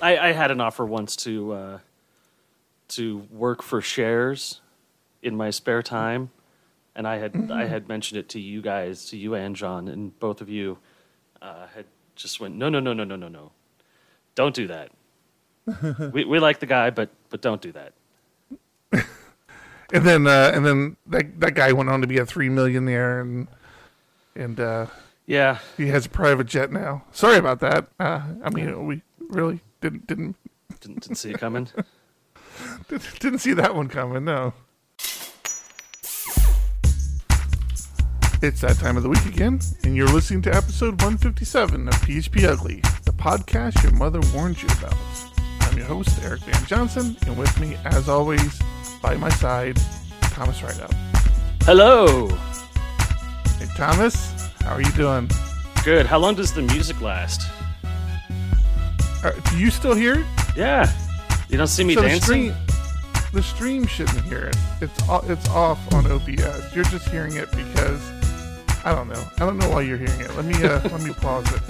I, I had an offer once to uh, to work for shares in my spare time, and I had Mm-hmm. I had mentioned it to you guys, to you and John, and both of you uh, had just went no no no no no no no, don't do that. we we like the guy, but but don't do that. And then uh, and then that that guy went on to be a three millionaire and and uh, Yeah, he has a private jet now. Sorry about that. Uh, I mean, we really didn't didn't didn't, didn't see it coming. didn't see that one coming. No. It's that time of the week again, and you're listening to episode 157 of PHP Ugly, the podcast your mother warned you about. I'm your host, Eric Van Johnson, and with me, as always, by my side, Thomas Rideout. Hello, Hey, Thomas, how are you doing? good. How long does the music last? Uh, do you still hear it? Yeah, you don't see me so the dancing. stream, the stream shouldn't hear it. It's it's off on OBS. You're just hearing it because I don't know. I don't know why you're hearing it. Let me uh, let me pause it.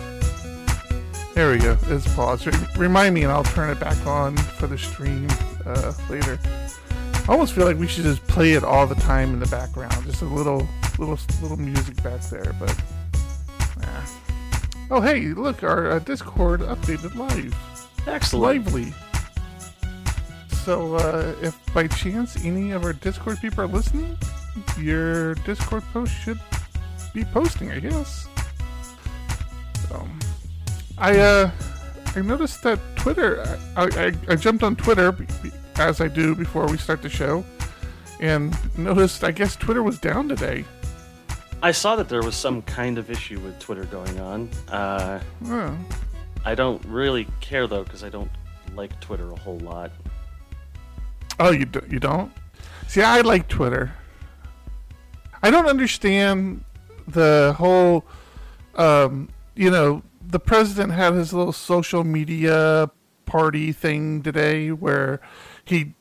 There we go. It's paused. Re- remind me, and I'll turn it back on for the stream uh, later. I almost feel like we should just play it all the time in the background, just a little little little music back there. But nah. Oh hey, look, our uh, Discord updated live Excellent. lively. So, uh, if by chance any of our Discord people are listening, your Discord post should be posting, I guess. So, I uh, I noticed that Twitter. I, I, I jumped on Twitter as I do before we start the show, and noticed I guess Twitter was down today. I saw that there was some kind of issue with Twitter going on. Uh, Oh, I don't really care though because I don't like Twitter a whole lot. Oh, you do, you don't? See, I like Twitter. I don't understand the whole, um, you know, the president had his little social media party thing today where he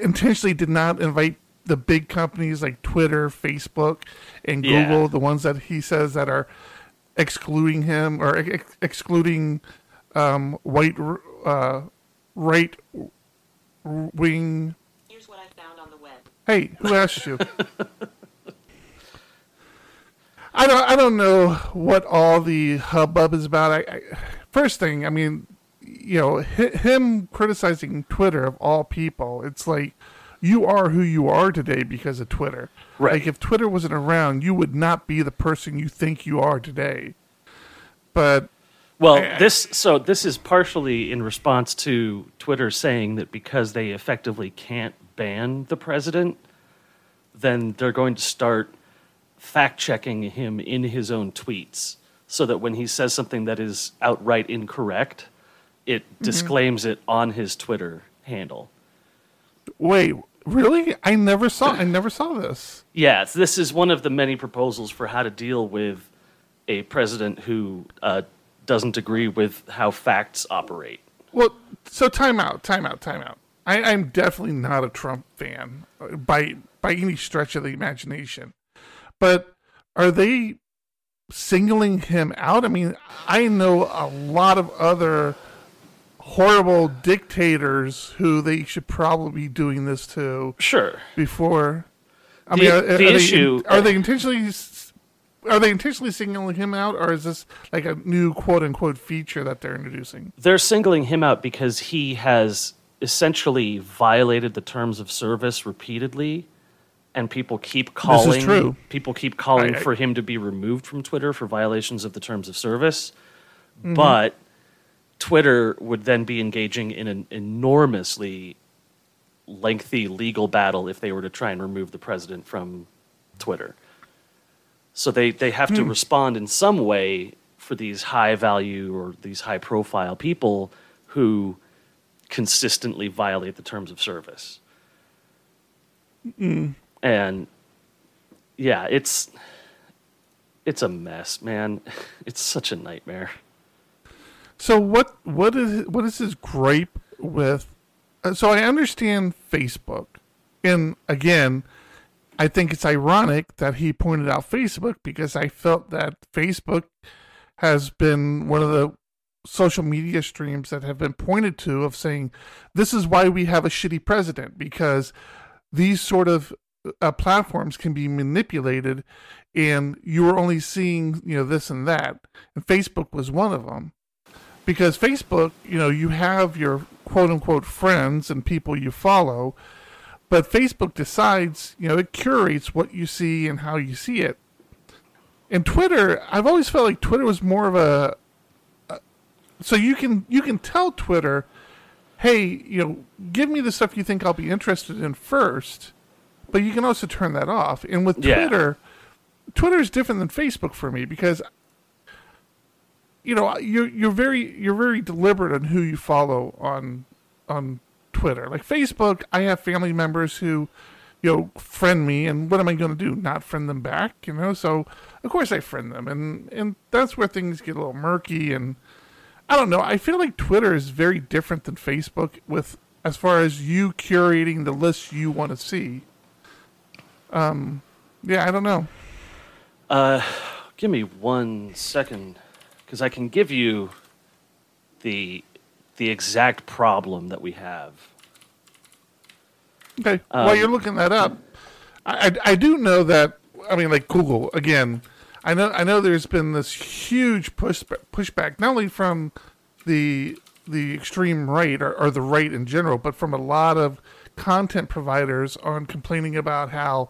intentionally did not invite the big companies like Twitter, Facebook, and Yeah. Google, the ones that he says that are excluding him or ex- excluding um, white uh, right wing. Here's what I found on the web. Hey, who asked you? I don't. I don't know what all the hubbub is about. I, I first thing, I mean, you know, hi, him criticizing Twitter of all people. It's like you are who you are today because of Twitter. Right. Like if Twitter wasn't around, you would not be the person you think you are today. But Well, I- this so this is partially in response to Twitter saying that because they effectively can't ban the president, then they're going to start fact checking him in his own tweets so that when he says something that is outright incorrect, it mm-hmm. disclaims it on his Twitter handle. wait, really? I never saw. I never saw this. Yeah, this is one of the many proposals for how to deal with a president who uh, doesn't agree with how facts operate. Well, so time out, time out, time out. I, I'm definitely not a Trump fan uh, by by any stretch of the imagination. But are they singling him out? I mean, I know a lot of other horrible dictators who they should probably be doing this to Sure. before. I The- mean, are, the are they, issue- are they intentionally are they intentionally singling him out, or is this like a new quote unquote feature that they're introducing? They're singling him out because he has essentially violated the terms of service repeatedly, and people keep calling. true. People keep calling I- I- for him to be removed from Twitter for violations of the terms of service, Mm-hmm. but Twitter would then be engaging in an enormously lengthy legal battle if they were to try and remove the president from Twitter. So they, they have Hmm. to respond in some way for these high value or these high profile people who consistently violate the terms of service. Hmm. And yeah, it's it's a mess, man. It's such a nightmare. So what what is what is his gripe with? uh, So I understand Facebook, and again, I think it's ironic that he pointed out Facebook because I felt that Facebook has been one of the social media streams that have been pointed to of saying this is why we have a shitty president because these sort of uh, platforms can be manipulated and you were only seeing you know this and that and facebook was one of them because facebook you know you have your quote unquote friends and people you follow but facebook decides you know it curates what you see and how you see it and twitter i've always felt like twitter was more of a, a so you can you can tell twitter hey you know give me the stuff you think i'll be interested in first but you can also turn that off and with Yeah. twitter Twitter is different than Facebook for me because you know you're you're very you're very deliberate on who you follow on on Twitter. Like Facebook, I have family members who you know friend me, and what am I going to do? Not friend them back? You know, so of course I friend them, and and that's where things get a little murky. And I don't know. I feel like Twitter is very different than Facebook with as far as you curating the list you want to see. Um, yeah, I don't know. Uh, give me one second, because I can give you the the exact problem that we have. Okay. While Um, you're looking that up, I, I I do know that I mean like Google again. I know I know there's been this huge push pushback not only from the the extreme right or, or the right in general, but from a lot of content providers on complaining about how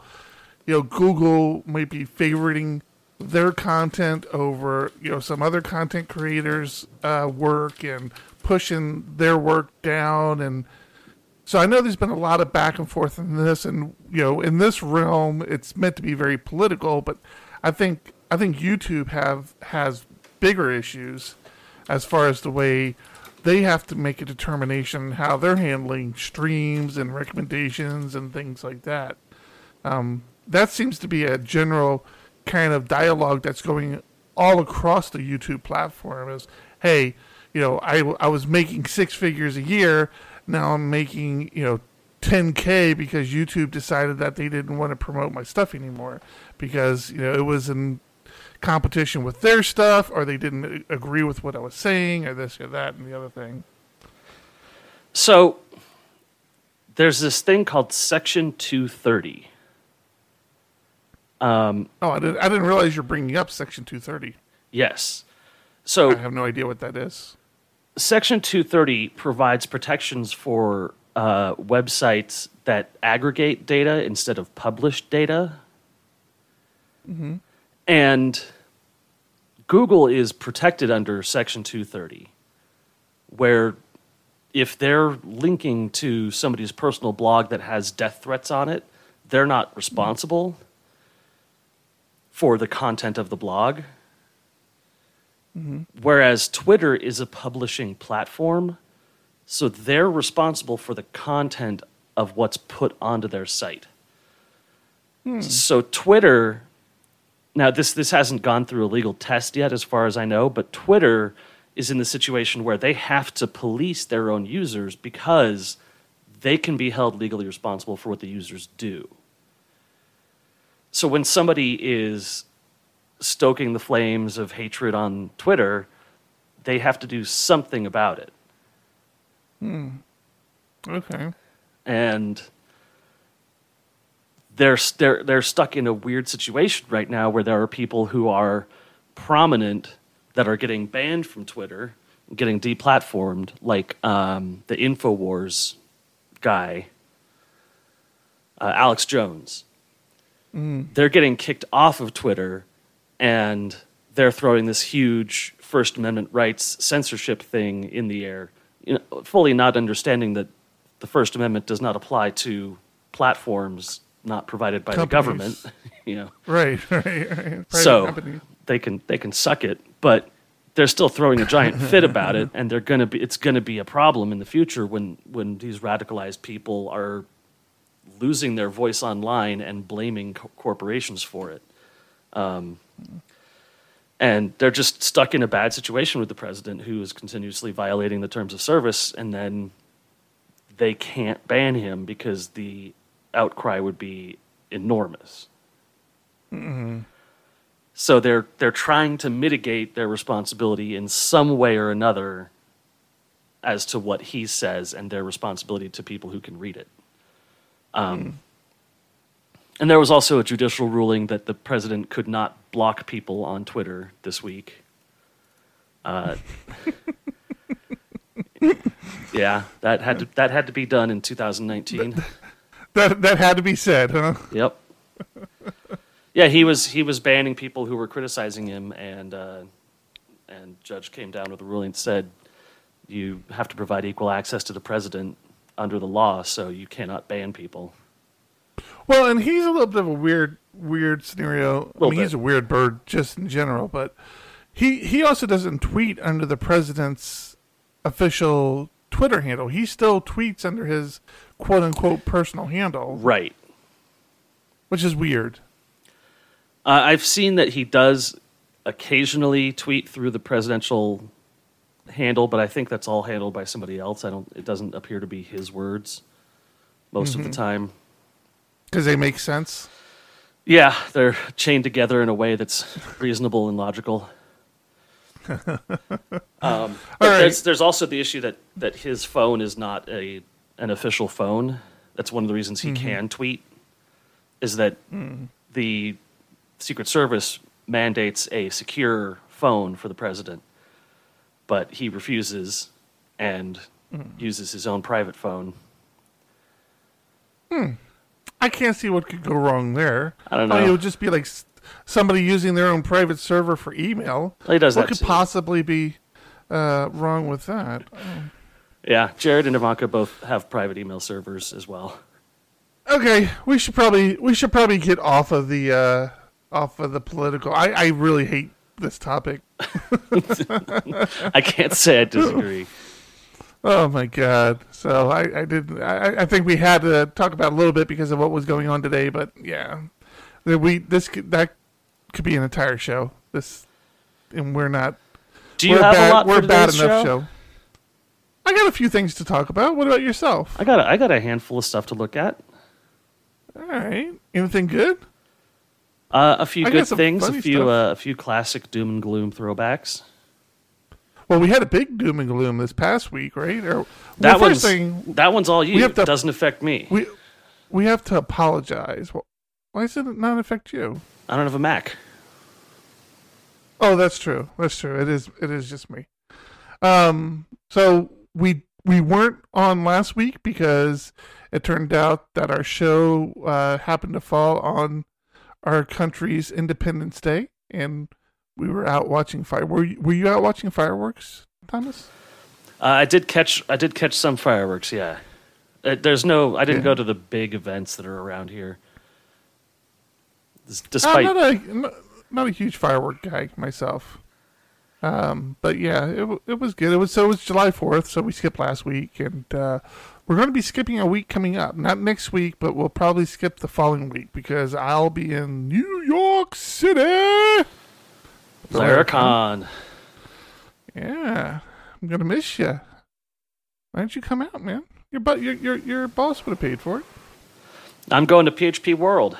you know Google might be favoriting their content over you know some other content creators' uh, work and pushing their work down and so I know there's been a lot of back and forth in this, and you know, in this realm, it's meant to be very political. But I think I think YouTube have has bigger issues as far as the way they have to make a determination how they're handling streams and recommendations and things like that. Um, that seems to be a general kind of dialogue that's going all across the YouTube platform. Is hey, you know, I I was making six figures a year now I'm making, you know, 10k because YouTube decided that they didn't want to promote my stuff anymore because, you know, it was in competition with their stuff or they didn't agree with what I was saying or this or that and the other thing. So there's this thing called Section 230. Um, Oh, I didn't I didn't realize you're bringing up section 230. yes. So I have no idea what that is. Section 230 provides protections for uh, websites that aggregate data instead of published data. And Google is protected under Section 230, where if they're linking to somebody's personal blog that has death threats on it, they're not responsible for the content of the blog. Whereas Twitter is a publishing platform, so they're responsible for the content of what's put onto their site. Hmm. So Twitter, now this this hasn't gone through a legal test yet, as far as I know, but Twitter is in the situation where they have to police their own users because they can be held legally responsible for what the users do. So when somebody is stoking the flames of hatred on Twitter, they have to do something about it. Hmm. Okay. And they're, they're, they're stuck in a weird situation right now where there are people who are prominent that are getting banned from Twitter, getting deplatformed, like um, the InfoWars guy, uh, Alex Jones. They're getting kicked off of Twitter and they're throwing this huge First Amendment rights censorship thing in the air, you know, fully not understanding that the First Amendment does not apply to platforms not provided by the government. you know, Right, right, right. Private so company. they can they can suck it, but they're still throwing a giant fit about it, and they're gonna be it's gonna be a problem in the future when when these radicalized people are losing their voice online and blaming co- corporations for it. Um, and they're just stuck in a bad situation with the president who is continuously violating the terms of service, and then they can't ban him because the outcry would be enormous. So they're they're trying to mitigate their responsibility in some way or another as to what he says and their responsibility to people who can read it. Um, And there was also a judicial ruling that the president could not block people on Twitter this week. Uh, yeah, that had to that had to be done in 2019. That that had to be said, huh? Yep. Yeah, he was he was banning people who were criticizing him, and uh, and judge came down with a ruling that said you have to provide equal access to the president under the law, so you cannot ban people. Well, and he's a little bit of a weird, weird scenario. I mean, he's a weird bird just in general, but he he also doesn't tweet under the president's official Twitter handle. He still tweets under his quote unquote personal handle, Right. which is weird. Uh, I've seen that he does occasionally tweet through the presidential handle, but I think that's all handled by somebody else. I don't. It doesn't appear to be his words most of the mm-hmm. time. Because they make sense. Yeah, they're chained together in a way that's reasonable and logical. um, right. there's, there's also the issue that, that his phone is not a an official phone. That's one of the reasons he mm-hmm. can tweet. Is that mm. the Secret Service mandates a secure phone for the president, but he refuses and uses his own private phone. I can't see what could go wrong there. I don't I mean, know. it would just be like somebody using their own private server for email. He does what could too. possibly be uh, wrong with that? Yeah, Jared and Ivanka both have private email servers as well. Okay, we should probably we should probably get off of the uh, off of the political. I, I really hate this topic. I can't say I disagree. Oh my god! So I I did I, I think we had to talk about a little bit because of what was going on today. But yeah, that we this could, that could be an entire show. This and we're not. Do you we're have bad, a lot We're for bad enough show? show. I got a few things to talk about. What about yourself? I got a, I got a handful of stuff to look at. All right, anything good? Uh, a few I good things, a few uh, a few classic doom and gloom throwbacks. Well, we had a big doom and gloom this past week, right? Or, That one's thing that one's all you. have to- it doesn't affect me. we we have to apologize. Why does it not affect you? I don't have a Mac. Oh, that's true. That's true. It is. It is just me. Um. So we we weren't on last week because it turned out that our show uh, happened to fall on our country's Independence Day, and we were out watching fire. Were you, Were you out watching fireworks, Thomas? Uh, I did catch I did catch some fireworks. Yeah, uh, there's no. I didn't Yeah. go to the big events that are around here. Des- I'm Despite not a not- not a huge firework guy myself. Um, but yeah, it it was good. It was so it was July Fourth, so we skipped last week, and uh, we're going to be skipping a week coming up. Not next week, but we'll probably skip the following week because I'll be in New York City. Laracon. Yeah, I'm gonna miss you. Why don't you come out, man? Your but your your your boss would have paid for it. I'm going to PHP World.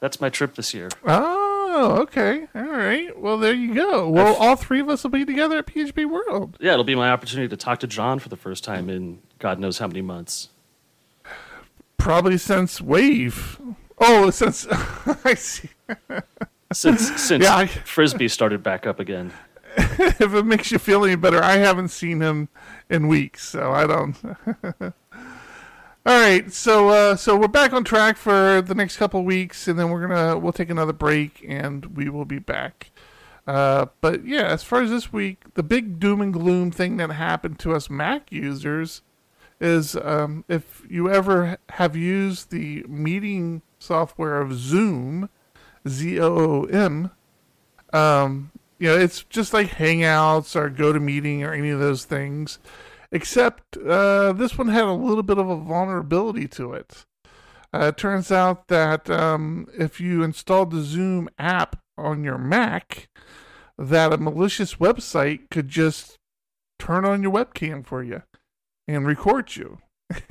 That's my trip this year. Oh, Oh, okay, all right. Well, there you go. Well, all three of us will be together at PHP World. Yeah, it'll be my opportunity to talk to John for the first time in God knows how many months. Probably since Wave. Oh, since I see. Since since Yeah, I- frisbee started back up again. if it makes you feel any better, I haven't seen him in weeks, so I don't. All right, so uh, so we're back on track for the next couple weeks, and then we're gonna we'll take another break, and we will be back. Uh, but yeah, as far as this week, the big doom and gloom thing that happened to us Mac users is um, if you ever have used the meeting software of Zoom, Z O O M, um, you know, it's just like Hangouts or GoToMeeting or any of those things, except uh, this one had a little bit of a vulnerability to it. Uh, it turns out that um, if you installed the Zoom app on your Mac, that a malicious website could just turn on your webcam for you and record you.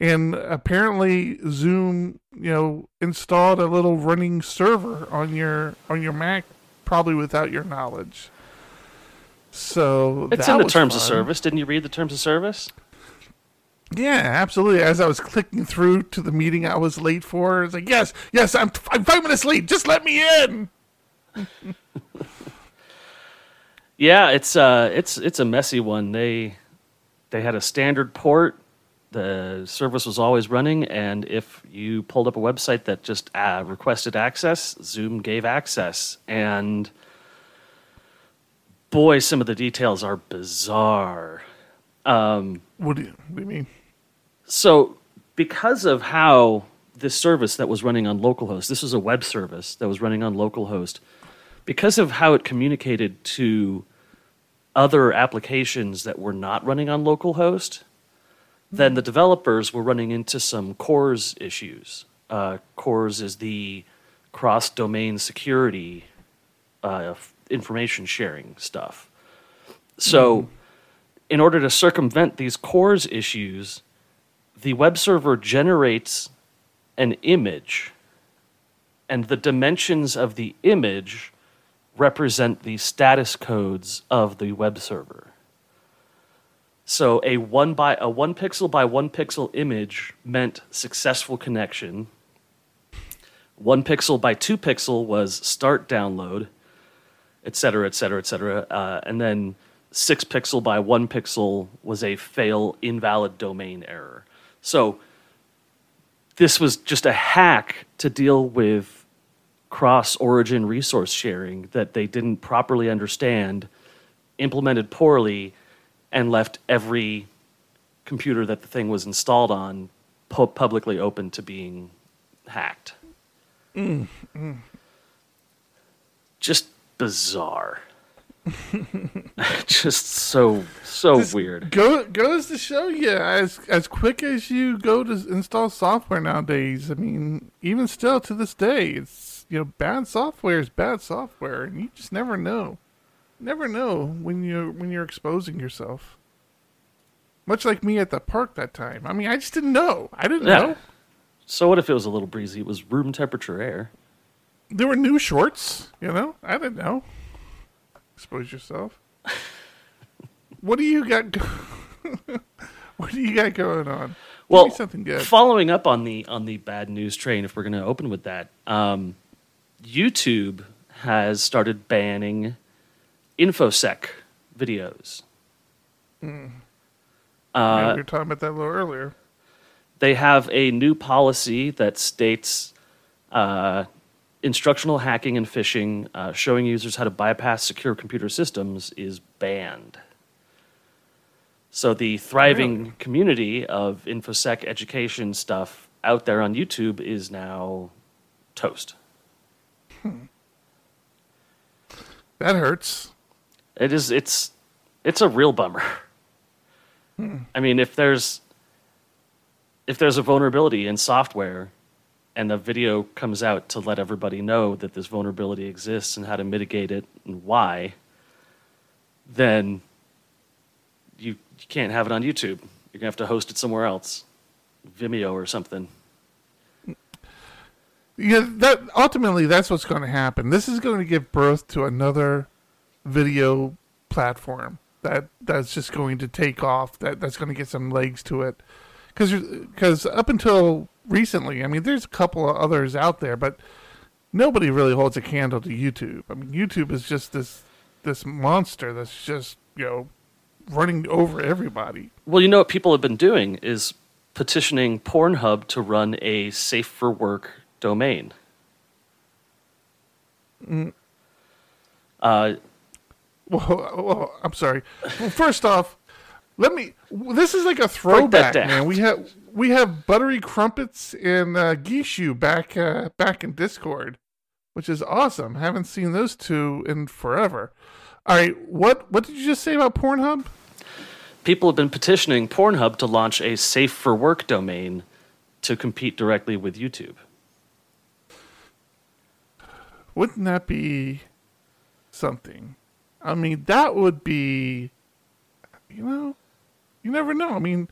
and, apparently Zoom, you know, installed a little running server on your on your Mac, probably without your knowledge. So It's in the was terms of service. Didn't you read the terms of service? Yeah, absolutely. As I was clicking through to the meeting I was late for, it's like, yes, yes, I'm I'm five minutes late. Just let me in. Yeah, it's uh, it's it's a messy one. They they had a standard port. The service was always running, and if you pulled up a website that just uh, requested access, Zoom gave access. And boy, some of the details are bizarre. Um, What do you, what do you mean? so, because of how this service that was running on localhost, this was a web service that was running on localhost, because of how it communicated to other applications that were not running on localhost, then the developers were running into some CORS issues. Uh, CORS is the cross domain security uh, f- information sharing stuff. So, in order to circumvent these CORS issues, the web server generates an image, and the dimensions of the image represent the status codes of the web server. So a one by a one pixel by one pixel image meant successful connection. One pixel by two pixel was start download, et cetera, et cetera, et cetera. Uh, and then six pixel by one pixel was a fail invalid domain error. So this was just a hack to deal with cross origin resource sharing that they didn't properly understand, implemented poorly, and left every computer that the thing was installed on pu- publicly open to being hacked. Just bizarre. just so so This weird. Go goes to show you as as quick as you go to install software nowadays. I mean, even still to this day, it's you know bad software is bad software, and you just never know, never know when you when you're exposing yourself. Much like me at the park that time. I mean, I just didn't know. I didn't Yeah. know So what if it was a little breezy? It was room temperature air. There were new shorts. You know, I didn't know. Expose yourself. what do you got? Go- what do you got going on? Well, me something good. following up on the on the bad news train, if we're going to open with that, um, YouTube has started banning infosec videos. Yeah, Uh, we were talking about that a little earlier. they have a new policy that states uh, instructional hacking and phishing, uh, showing users how to bypass secure computer systems, is banned. So the thriving Really? community of infosec education stuff out there on YouTube is now toast. That hurts. It is. It's. It's a real bummer. I mean, if there's if there's a vulnerability in software, and the video comes out to let everybody know that this vulnerability exists and how to mitigate it and why, then you, you can't have it on YouTube. You're gonna have to host it somewhere else, Vimeo or something. Yeah, that ultimately that's what's going to happen. This is going to give birth to another video platform that that's just going to take off. That that's going to get some legs to it. Because because up until recently, I mean, there's a couple of others out there, but nobody really holds a candle to YouTube. I mean, YouTube is just this this monster that's just you know running over everybody. Well, you know what people have been doing is petitioning Pornhub to run a safe for work domain. Uh, Well, well, I'm sorry. Well, first off, let me. This is like a throwback, man. We have we have buttery crumpets and uh, Gishu back uh, back in Discord, which is awesome. Haven't seen those two in forever. All right, what what did you just say about Pornhub? people have been petitioning Pornhub to launch a safe for work domain to compete directly with YouTube. Wouldn't that be something? I mean, that would be. You know, you never know. I mean,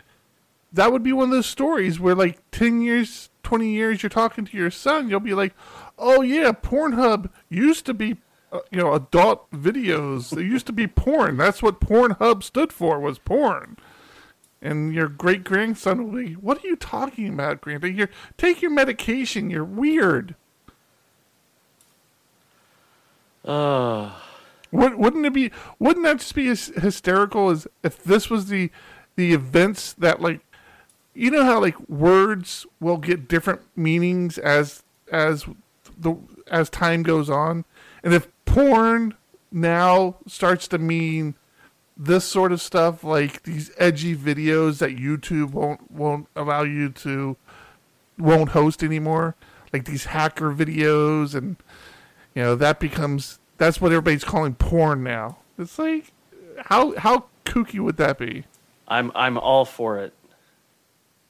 that would be one of those stories where like 10 years 20 years you're talking to your son you'll be like oh yeah pornhub used to be uh, you know adult videos. It used to be porn. That's what pornhub stood for was porn. And your great grandson will be what are you talking about grandpa you're take your medication. You're weird. Uh, Would, wouldn't it be? Wouldn't that just be as hysterical as if this was the the events that like, you know how like words will get different meanings as as the as time goes on, and if porn now starts to mean this sort of stuff like these edgy videos that YouTube won't won't allow you to won't host anymore, like these hacker videos and you know that becomes that's what everybody's calling porn now. It's like how how kooky would that be? I'm I'm all for it.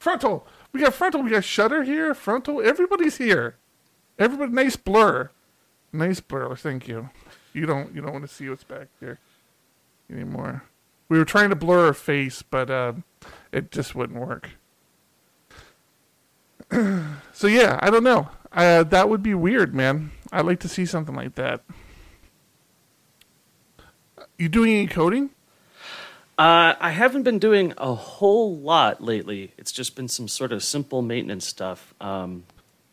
Frontal, we got frontal, we got shutter here, frontal. Everybody's here. Everybody, nice blur, nice blur. Thank you. You don't you don't want to see what's back there anymore. We were trying to blur her face, but uh, it just wouldn't work. so yeah, I don't know. Uh, that would be weird, man. I'd like to see something like that. You doing any coding? Uh, I haven't been doing a whole lot lately. It's just been some sort of simple maintenance stuff. Um,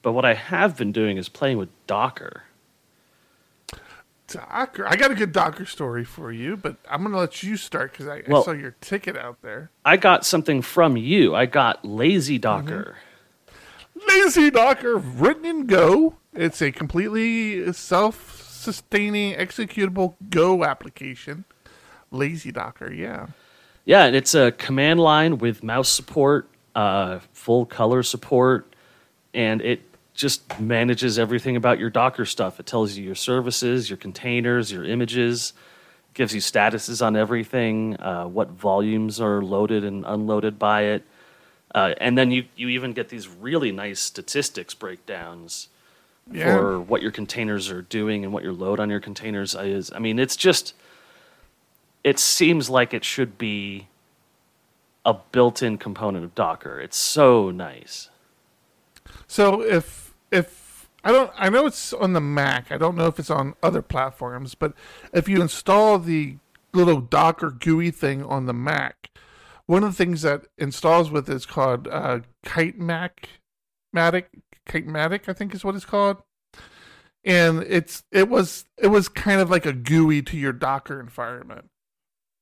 but what I have been doing is playing with Docker. Docker. I got a good Docker story for you, but I'm going to let you start because I, Well- I saw your ticket out there. I got something from you. I got Lazy Docker. Lazy Docker written in Go. It's a completely self sustaining executable Go application. Lazy Docker, yeah. Yeah, and it's a command line with mouse support, uh, full color support, and it just manages everything about your Docker stuff. It tells you your services, your containers, your images, gives you statuses on everything, uh, what volumes are loaded and unloaded by it. Uh, and then you, you even get these really nice statistics breakdowns Yeah. for what your containers are doing and what your load on your containers is. I mean, it's just, it seems like it should be a built-in component of Docker. It's so nice. So if if I don't I know it's on the Mac. I don't know if it's on other platforms, but if you install the little Docker GUI thing on the Mac, one of the things that installs with is called uh, Kite Mac Matic Kitematic, I think is what it's called. And it's it was it was kind of like a GUI to your Docker environment.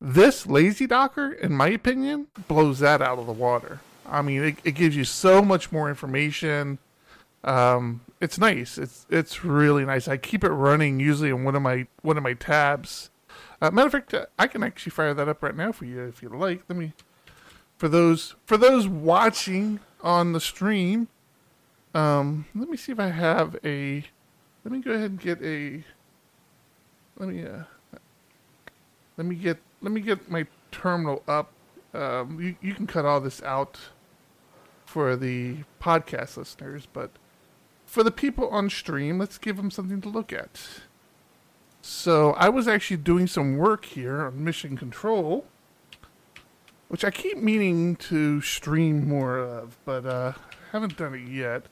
This lazy Docker, in my opinion, blows that out of the water. I mean, it, it gives you so much more information. Um, it's nice. It's it's really nice. I keep it running usually in one of my one of my tabs. Uh, matter of fact, I can actually fire that up right now for you if you like. Let me for those for those watching on the stream. Um, let me see if I have a. Let me go ahead and get a. Let me uh. Let me get let me get my terminal up. Um, you you can cut all this out for the podcast listeners, but for the people on stream, let's give them something to look at. So I was actually doing some work here on Mission Control, which I keep meaning to stream more of, but uh, haven't done it yet.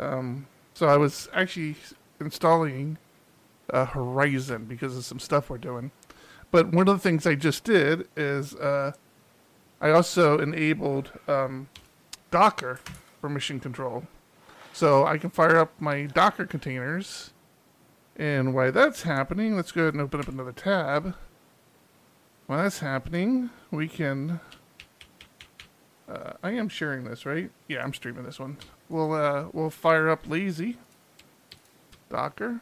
Um, so I was actually installing uh, Horizon because of some stuff we're doing. But one of the things I just did is uh, I also enabled um, Docker for mission control. So I can fire up my Docker containers. And while that's happening, let's go ahead and open up another tab. While that's happening, we can. Uh, I am sharing this, right? Yeah, I'm streaming this one. We'll uh, we'll fire up Lazy Docker.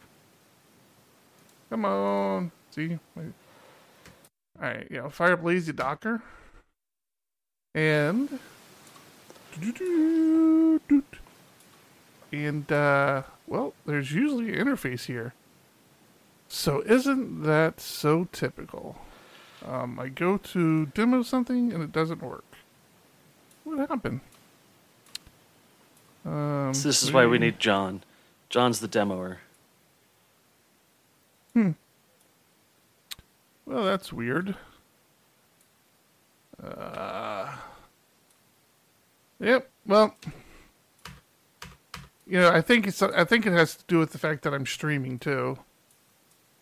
Come on, see. All right, yeah, I'll fire up Lazy Docker. And and uh, well, there's usually an interface here. So isn't that so typical? Um, I go to demo something and it doesn't work. What happened? Um, So this is why we need John. John's the demoer. Well, that's weird. Uh, Yep. Well, you know, I think it's I think it has to do with the fact that I'm streaming too.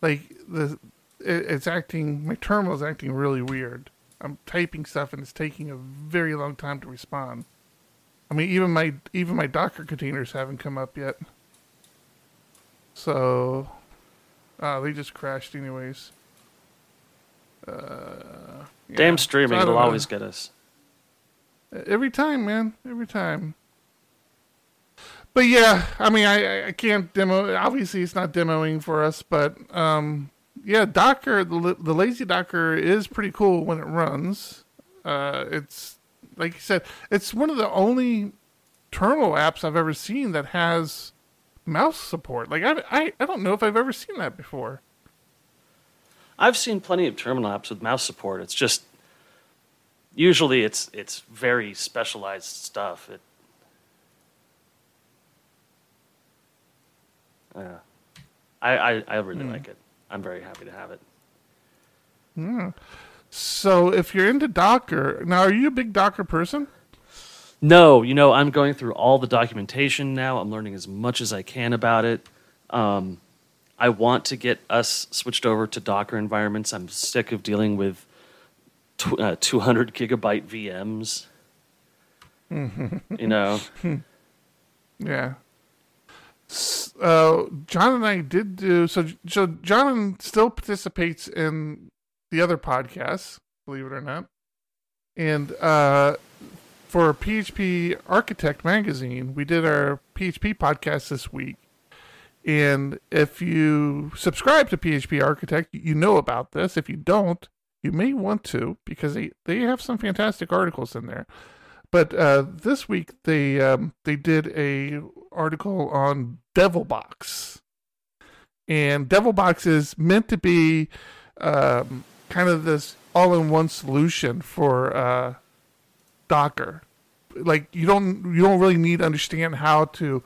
Like the it, it's acting my terminal is acting really weird. I'm typing stuff and it's taking a very long time to respond. I mean, even my even my Docker containers haven't come up yet. So, uh, they just crashed anyways. Uh. Damn So streaming, I it'll always get us. Every time, man. Every time. But yeah, I mean, I, I- I can't demo. Obviously, it's not demoing for us, but um, yeah, Docker, the, the lazy Docker is pretty cool when it runs. Uh, it's like you said, it's one of the only terminal apps I've ever seen that has mouse support. Like I, I, I don't know if I've ever seen that before. I've seen plenty of terminal apps with mouse support. It's just usually it's it's very specialized stuff. It, yeah, I I, I really like it. I'm very happy to have it. So if you're into Docker, now are you a big Docker person? No, you know, I'm going through all the documentation now. I'm learning as much as I can about it. Um, I want to get us switched over to Docker environments. I'm sick of dealing with tw- uh, 200 gigabyte VMs. you know, Yeah. S- Uh, John and I did do so. So John still participates in the other podcasts, believe it or not, and uh, for PHP Architect magazine, we did our PHP podcast this week. And if you subscribe to PHP Architect, you know about this. If you don't, you may want to because they, they have some fantastic articles in there. But uh, this week they um, they did a article on DevilBox, and DevilBox is meant to be um, kind of this all-in-one solution for uh, Docker. Like you don't you don't really need to understand how to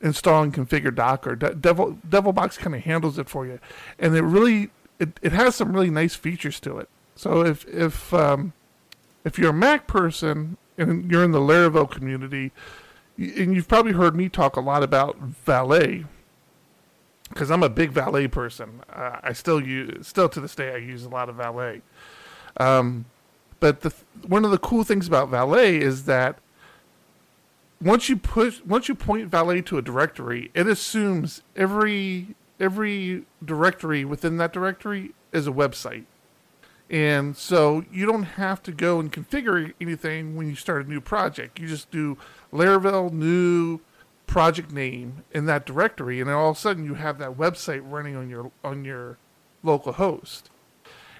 install and configure Docker. De- Devil DevilBox kind of handles it for you, and it really it, it has some really nice features to it. So if if um, if you're a Mac person and you're in the Laravel community, and you've probably heard me talk a lot about Valet, because I'm a big Valet person. Uh, I still use, still to this day, I use a lot of Valet. Um, but the one of the cool things about Valet is that once you push, once you point Valet to a directory, it assumes every every directory within that directory is a website. And so you don't have to go and configure anything when you start a new project. You just do Laravel new project name in that directory, and then all of a sudden you have that website running on your on your local host.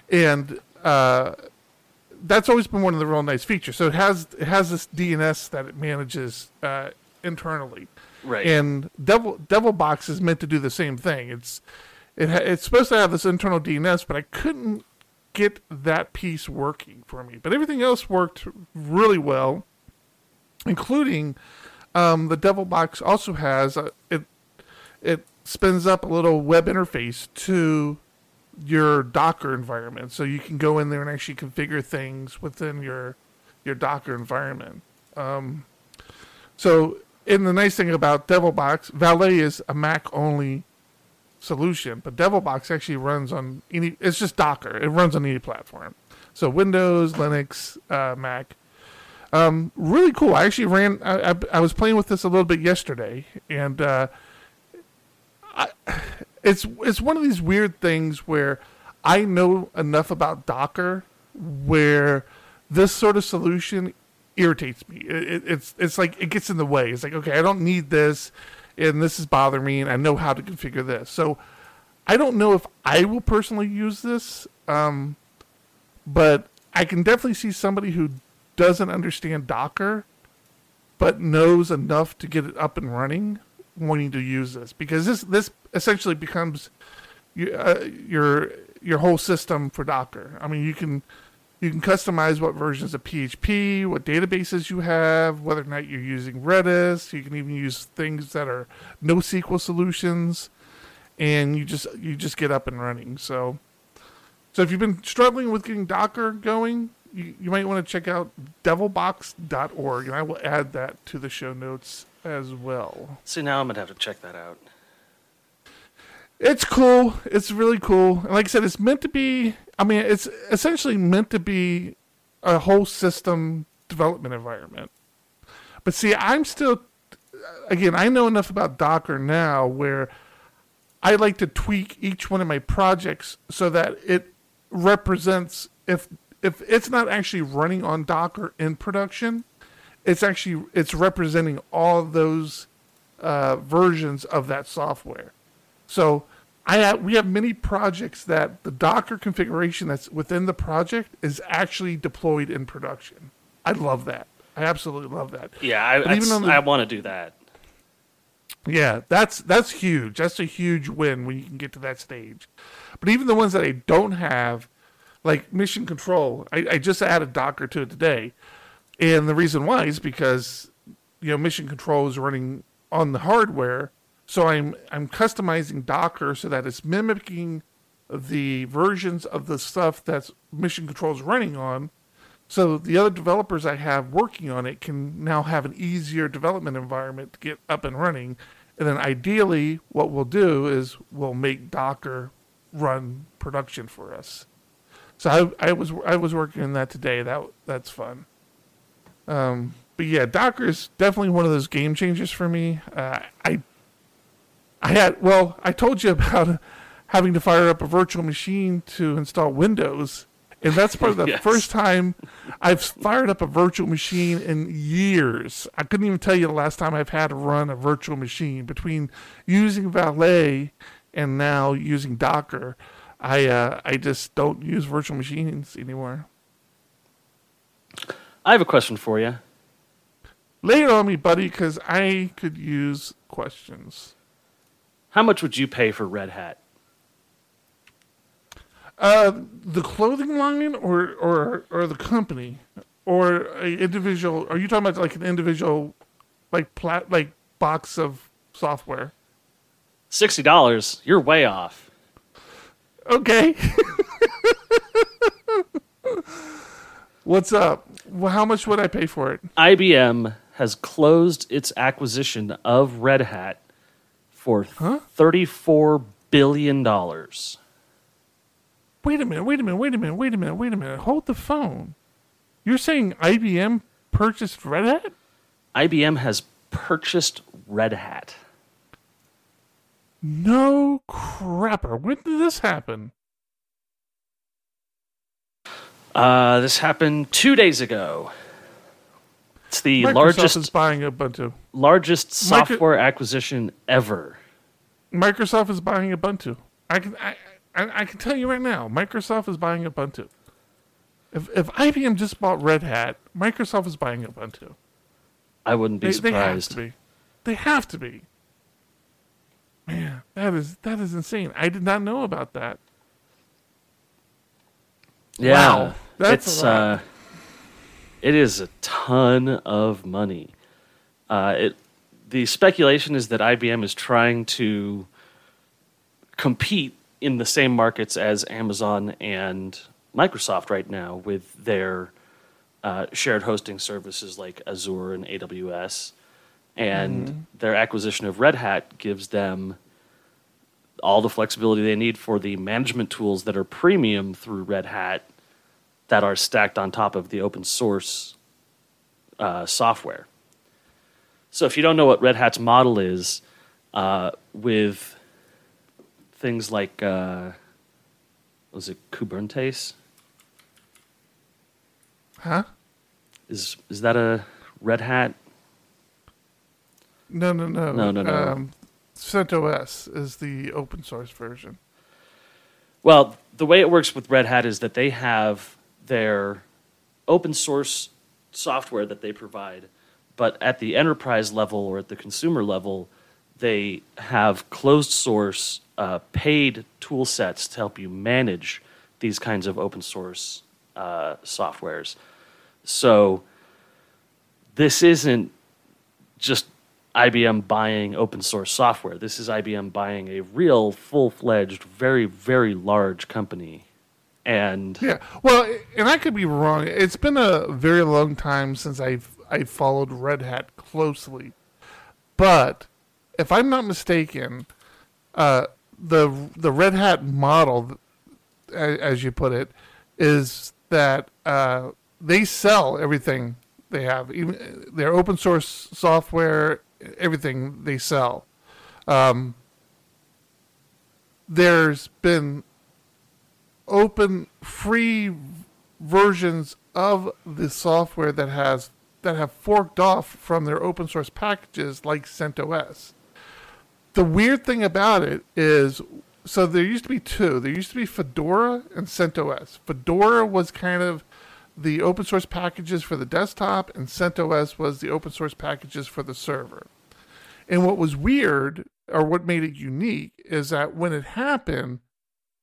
And uh, that's always been one of the real nice features. So it has it has this DNS that it manages uh, internally. right? And Devil DevilBox is meant to do the same thing. It's it ha- it's supposed to have this internal DNS, but I couldn't get that piece working for me. But everything else worked really well, including um, the DevilBox also has a, it it spins up a little web interface to your Docker environment, so you can go in there and actually configure things within your your Docker environment. Um, so, and the nice thing about DevilBox, Valet is a Mac only solution, but DevilBox actually runs on any. It's just Docker. It runs on any platform. So Windows, Linux, uh, Mac. Um, really cool. I actually ran. I, I, I was playing with this a little bit yesterday, and uh, I, it's it's one of these weird things where I know enough about Docker where this sort of solution irritates me. It, it, it's it's like it gets in the way. It's like okay, I don't need this, and this is bothering me, and I know how to configure this. So I don't know if I will personally use this, um, but I can definitely see somebody who doesn't understand Docker, but knows enough to get it up and running, wanting to use this because this this essentially becomes your uh, your your whole system for Docker. I mean, you can you can customize what versions of PHP, what databases you have, whether or not you're using Redis. You can even use things that are NoSQL solutions, and you just you just get up and running. So, so if you've been struggling with getting Docker going, you, you might want to check out devilbox.org, and I will add that to the show notes as well. See, now I'm gonna have to check that out. It's cool. It's really cool. And like I said, it's meant to be. I mean, it's essentially meant to be a whole system development environment. But see, I'm still. Again, I know enough about Docker now where I like to tweak each one of my projects so that it represents if if it's not actually running on Docker in production, it's actually it's representing all those uh, versions of that software. So I have, we have many projects that the Docker configuration that's within the project is actually deployed in production. I love that. I absolutely love that. Yeah, I, on the- I want to do that. Yeah, that's that's huge. That's a huge win when you can get to that stage. But even the ones that I don't have, like Mission Control, I, I just added Docker to it today, and the reason why is because you know Mission Control is running on the hardware, so I'm I'm customizing Docker so that it's mimicking the versions of the stuff that's Mission Control is running on. So the other developers I have working on it can now have an easier development environment to get up and running. And then ideally, what we'll do is we'll make Docker run production for us. So I, I was I was working on that today. That that's fun. Um, but yeah, Docker is definitely one of those game changers for me. Uh, I I had well, I told you about having to fire up a virtual machine to install Windows, and that's probably the Yes. first time I've fired up a virtual machine in years. I couldn't even tell you the last time I've had to run a virtual machine between using Valet and now using Docker. I uh, I just don't use virtual machines anymore. I have a question for you. Lay it on me, buddy, because I could use questions. How much would you pay for Red Hat? Uh, the clothing line or or or the company or a individual? Are you talking about like an individual, like plat like box of software? Sixty dollars. You're way off. Okay. What's up? Well, how much would I pay for it? IBM has closed its acquisition of Red Hat for Huh? thirty-four billion dollars. Wait a minute. Wait a minute. Wait a minute. Wait a minute. Wait a minute. Hold the phone. You're saying IBM purchased Red Hat? IBM has purchased Red Hat. No crapper. When did this happen? Uh, this happened two days ago. It's the Microsoft largest is buying Ubuntu. largest Micro- software acquisition ever. Microsoft is buying Ubuntu. I can I, I, I can tell you right now, Microsoft is buying Ubuntu. If if IBM just bought Red Hat, Microsoft is buying Ubuntu. I wouldn't be They, they have surprised. to be. They have to be. Man, that is that is insane. I did not know about that. Yeah, Wow, that's it's uh, it is a ton of money. Uh, it the speculation is that IBM is trying to compete in the same markets as Amazon and Microsoft right now with their uh, shared hosting services like Azure and AWS, and Mm-hmm. their acquisition of Red Hat gives them all the flexibility they need for the management tools that are premium through Red Hat that are stacked on top of the open source uh, software. So if you don't know what Red Hat's model is, uh, with things like uh, was it Kubernetes? Huh? Is is that a Red Hat? No, no, no. No, no, no. Um, CentOS is the open source version. Well, the way it works with Red Hat is that they have their open source software that they provide, but at the enterprise level or at the consumer level, they have closed source uh, paid tool sets to help you manage these kinds of open source uh, softwares. So this isn't just IBM buying open source software. This is IBM buying a real full fledged, very, very large company And Yeah. Well, and I could be wrong. It's been a very long time since I've I followed Red Hat closely, but if I'm not mistaken, uh, the the Red Hat model, as you put it, is that uh, they sell everything they have, even their open source software, everything they sell. Um, there's been open free versions of the software that has that have forked off from their open source packages like CentOS. The weird thing about it is so there used to be two. There used to be Fedora and CentOS. Fedora was kind of the open source packages for the desktop and CentOS was the open source packages for the server. And what was weird or what made it unique is that when it happened,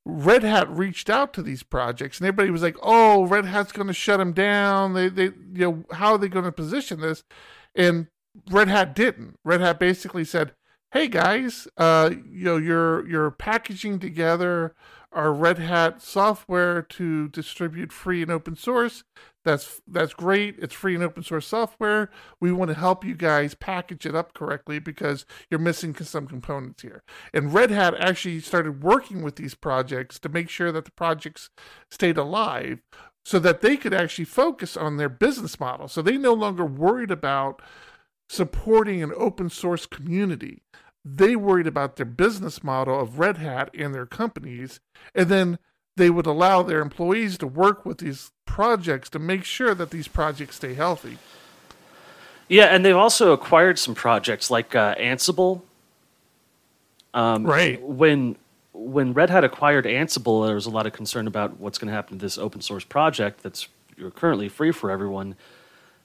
Red Hat reached out to these projects, and everybody was like, "Oh, Red Hat's going to shut them down. They, they, you know, how are they going to position this?" And Red Hat didn't. Red Hat basically said, "Hey guys, uh, you know, you're you're packaging together our Red Hat software to distribute free and open source. That's that's great. It's free and open source software. We want to help you guys package it up correctly because you're missing some components here. And Red Hat actually started working with these projects to make sure that the projects stayed alive so that they could actually focus on their business model. So they no longer worried about supporting an open source community. They worried about their business model of Red Hat and their companies, and then they would allow their employees to work with these projects to make sure that these projects stay healthy. yeah, and they've also acquired some projects like uh, Ansible. Um, Right. When when Red Hat acquired Ansible, there was a lot of concern about what's going to happen to this open source project that's currently free for everyone.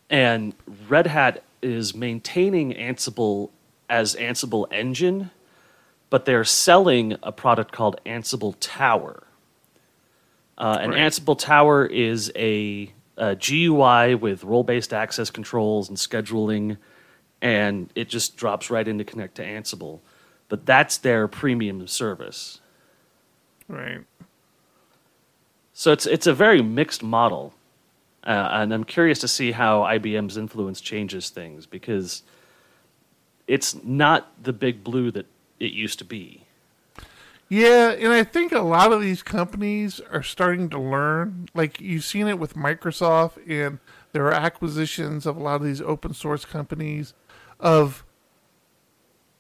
And Red Hat is maintaining Ansible as Ansible Engine, but they're selling a product called Ansible Tower. Uh, and Right. Ansible Tower is a, a GUI with role based access controls and scheduling, and it just drops right in to connect to Ansible. But that's their premium service. Right. So it's it's a very mixed model, uh, and I'm curious to see how IBM's influence changes things because it's not the big blue that it used to be. Yeah, and I think a lot of these companies are starting to learn. Like you've seen it with Microsoft and their acquisitions of a lot of these open source companies of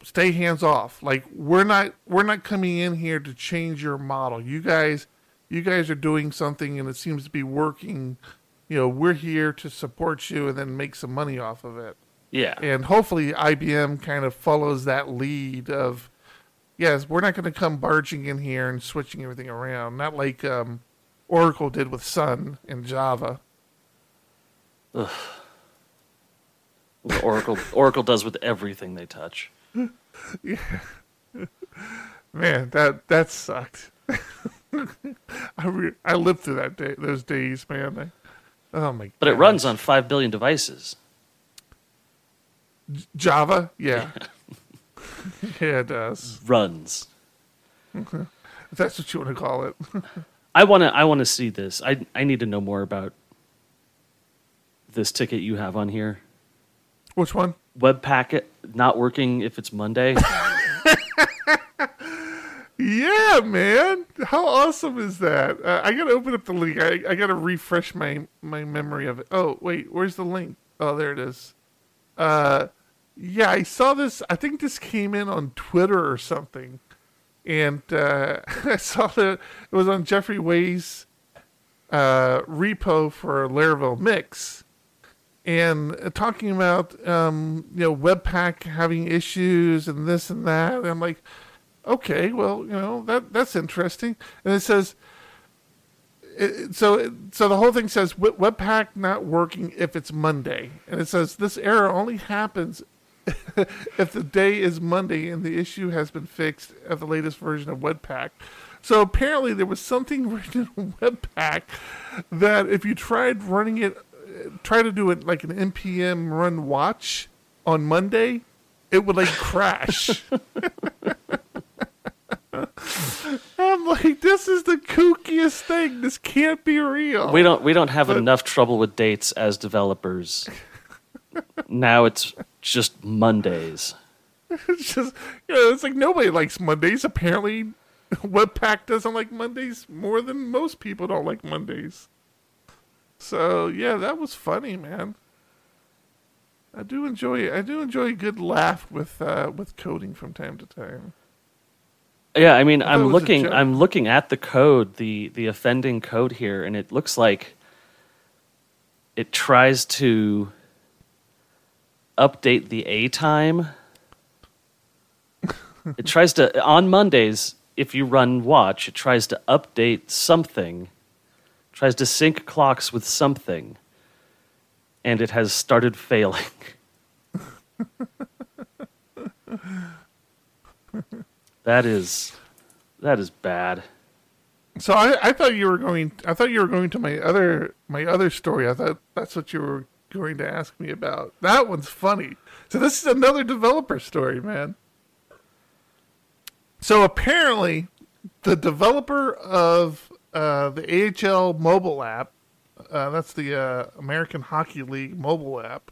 stay hands off. Like we're not we're not coming in here to change your model. You guys you guys are doing something and it seems to be working. You know, we're here to support you and then make some money off of it Yeah, and hopefully IBM kind of follows that lead of yes, we're not going to come barging in here and switching everything around, not like um, Oracle did with Sun and Java. what Oracle Oracle does with everything they touch. Yeah. Man, that that sucked. I re- I lived through that day, those days, man. I, oh my! But it runs on five billion devices. Java, yeah, yeah, it does. Runs. If that's what you want to call it. I want to. I want to see this. I I need to know more about this ticket you have on here. Which one? Webpack not working if it's Monday. Yeah, man. How awesome is that? Uh, I gotta open up the link. I, I gotta refresh my my memory of it. Oh, wait, where's the link? Oh, there it is. Uh, yeah, I saw this. I think this came in on Twitter or something, and uh, I saw that it was on Jeffrey Way's uh, repo for Laravel Mix, and uh, talking about um, you know Webpack having issues and this and that. And I'm like okay, well, you know that that's interesting. And it says, so so the whole thing says Webpack not working if it's Monday, and it says this error only happens if the day is Monday and the issue has been fixed at the latest version of Webpack. So apparently there was something written in Webpack that if you tried running it, try to do it like an npm run watch on Monday, it would like crash. I'm I'm like, this is the kookiest thing. This can't be real. We don't we don't have enough trouble with dates as developers. now it's just Mondays. It's just, you know, it's like nobody likes Mondays. Apparently, Webpack doesn't like Mondays more than most people don't like Mondays. So yeah, that was funny, man. I do enjoy I do enjoy a good laugh with uh, with coding from time to time. Yeah, I mean, thought I'm looking. I'm looking at the code, the the offending code here, and it looks like it tries to update the A time. it tries to on Mondays. If you run watch, it tries to update something, tries to sync clocks with something, and it has started failing. that is that is bad. So I, I thought you were going. I thought you were going to my other my other story. I thought that's what you were going to ask me about. That one's funny. So this is another developer story, man. So apparently, the developer of uh, the AHL mobile app, uh, that's the uh, American Hockey League mobile app.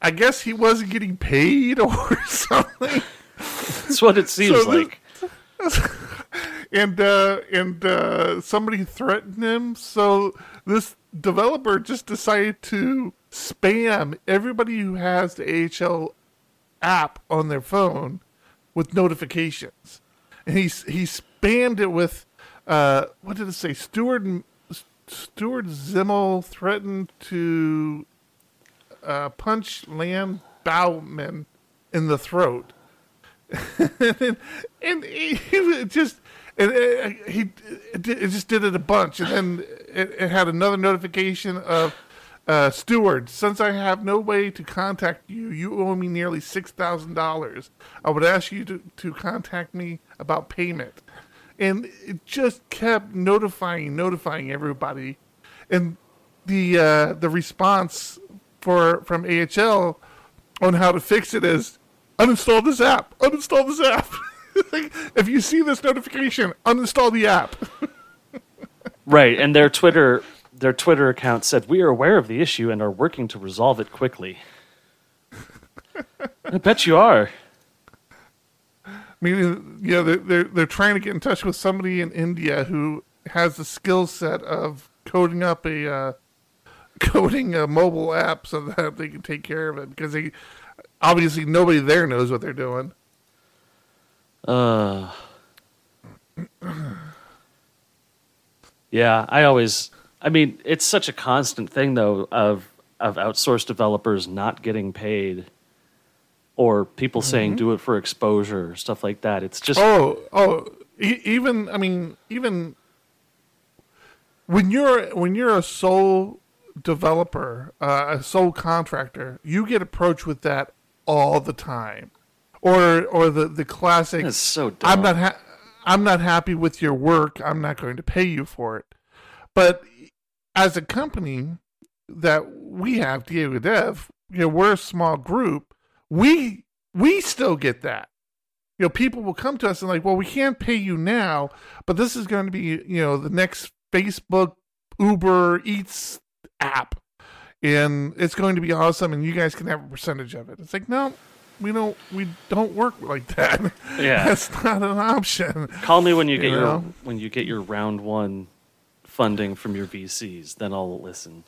I guess he wasn't getting paid or something. That's what it seems So this- like. and uh, and uh, somebody threatened him. So this developer just decided to spam everybody who has the AHL app on their phone with notifications, and he he spammed it with uh, what did it say? Stuart Stuart Zimmel threatened to uh, punch Lan Bowman in the throat and, and he, he just and uh, he it, it just did it a bunch, and then it, it had another notification of uh, Stuart. Since I have no way to contact you, you owe me nearly six thousand dollars. I would ask you to to contact me about payment, and it just kept notifying, notifying everybody, and the uh, the response for from AHL on how to fix it is uninstall this app. Uninstall this app. like, if you see this notification, uninstall the app. Right, and their Twitter their Twitter account said we are aware of the issue and are working to resolve it quickly. I bet you are. Meaning, you know, they're, they're they're trying to get in touch with somebody in India who has the skill set of coding up a uh, coding a mobile app so that they can take care of it because they obviously nobody there knows what they're doing. Uh, yeah, I always. I mean, it's such a constant thing though of of outsourced developers not getting paid, or people saying do it for exposure, stuff like that. It's just Oh, oh, e- even I mean, even when you're when you're a sole developer, uh, a sole contractor, you get approached with that all the time, or or the the classic. That's so dumb. I'm not ha- I'm not happy with your work. I'm not going to pay you for it. But as a company that we have, Diego Dev, you know, we're a small group. We we still get that you know, people will come to us and like, well, we can't pay you now, but this is going to be, you know, the next Facebook, Uber Eats app, and it's going to be awesome, and you guys can have a percentage of it. It's like, no, we don't, we don't work like that. Yeah. that's not an option. call me when you get You your know? when you get your round one funding from your VCs. Then I'll listen.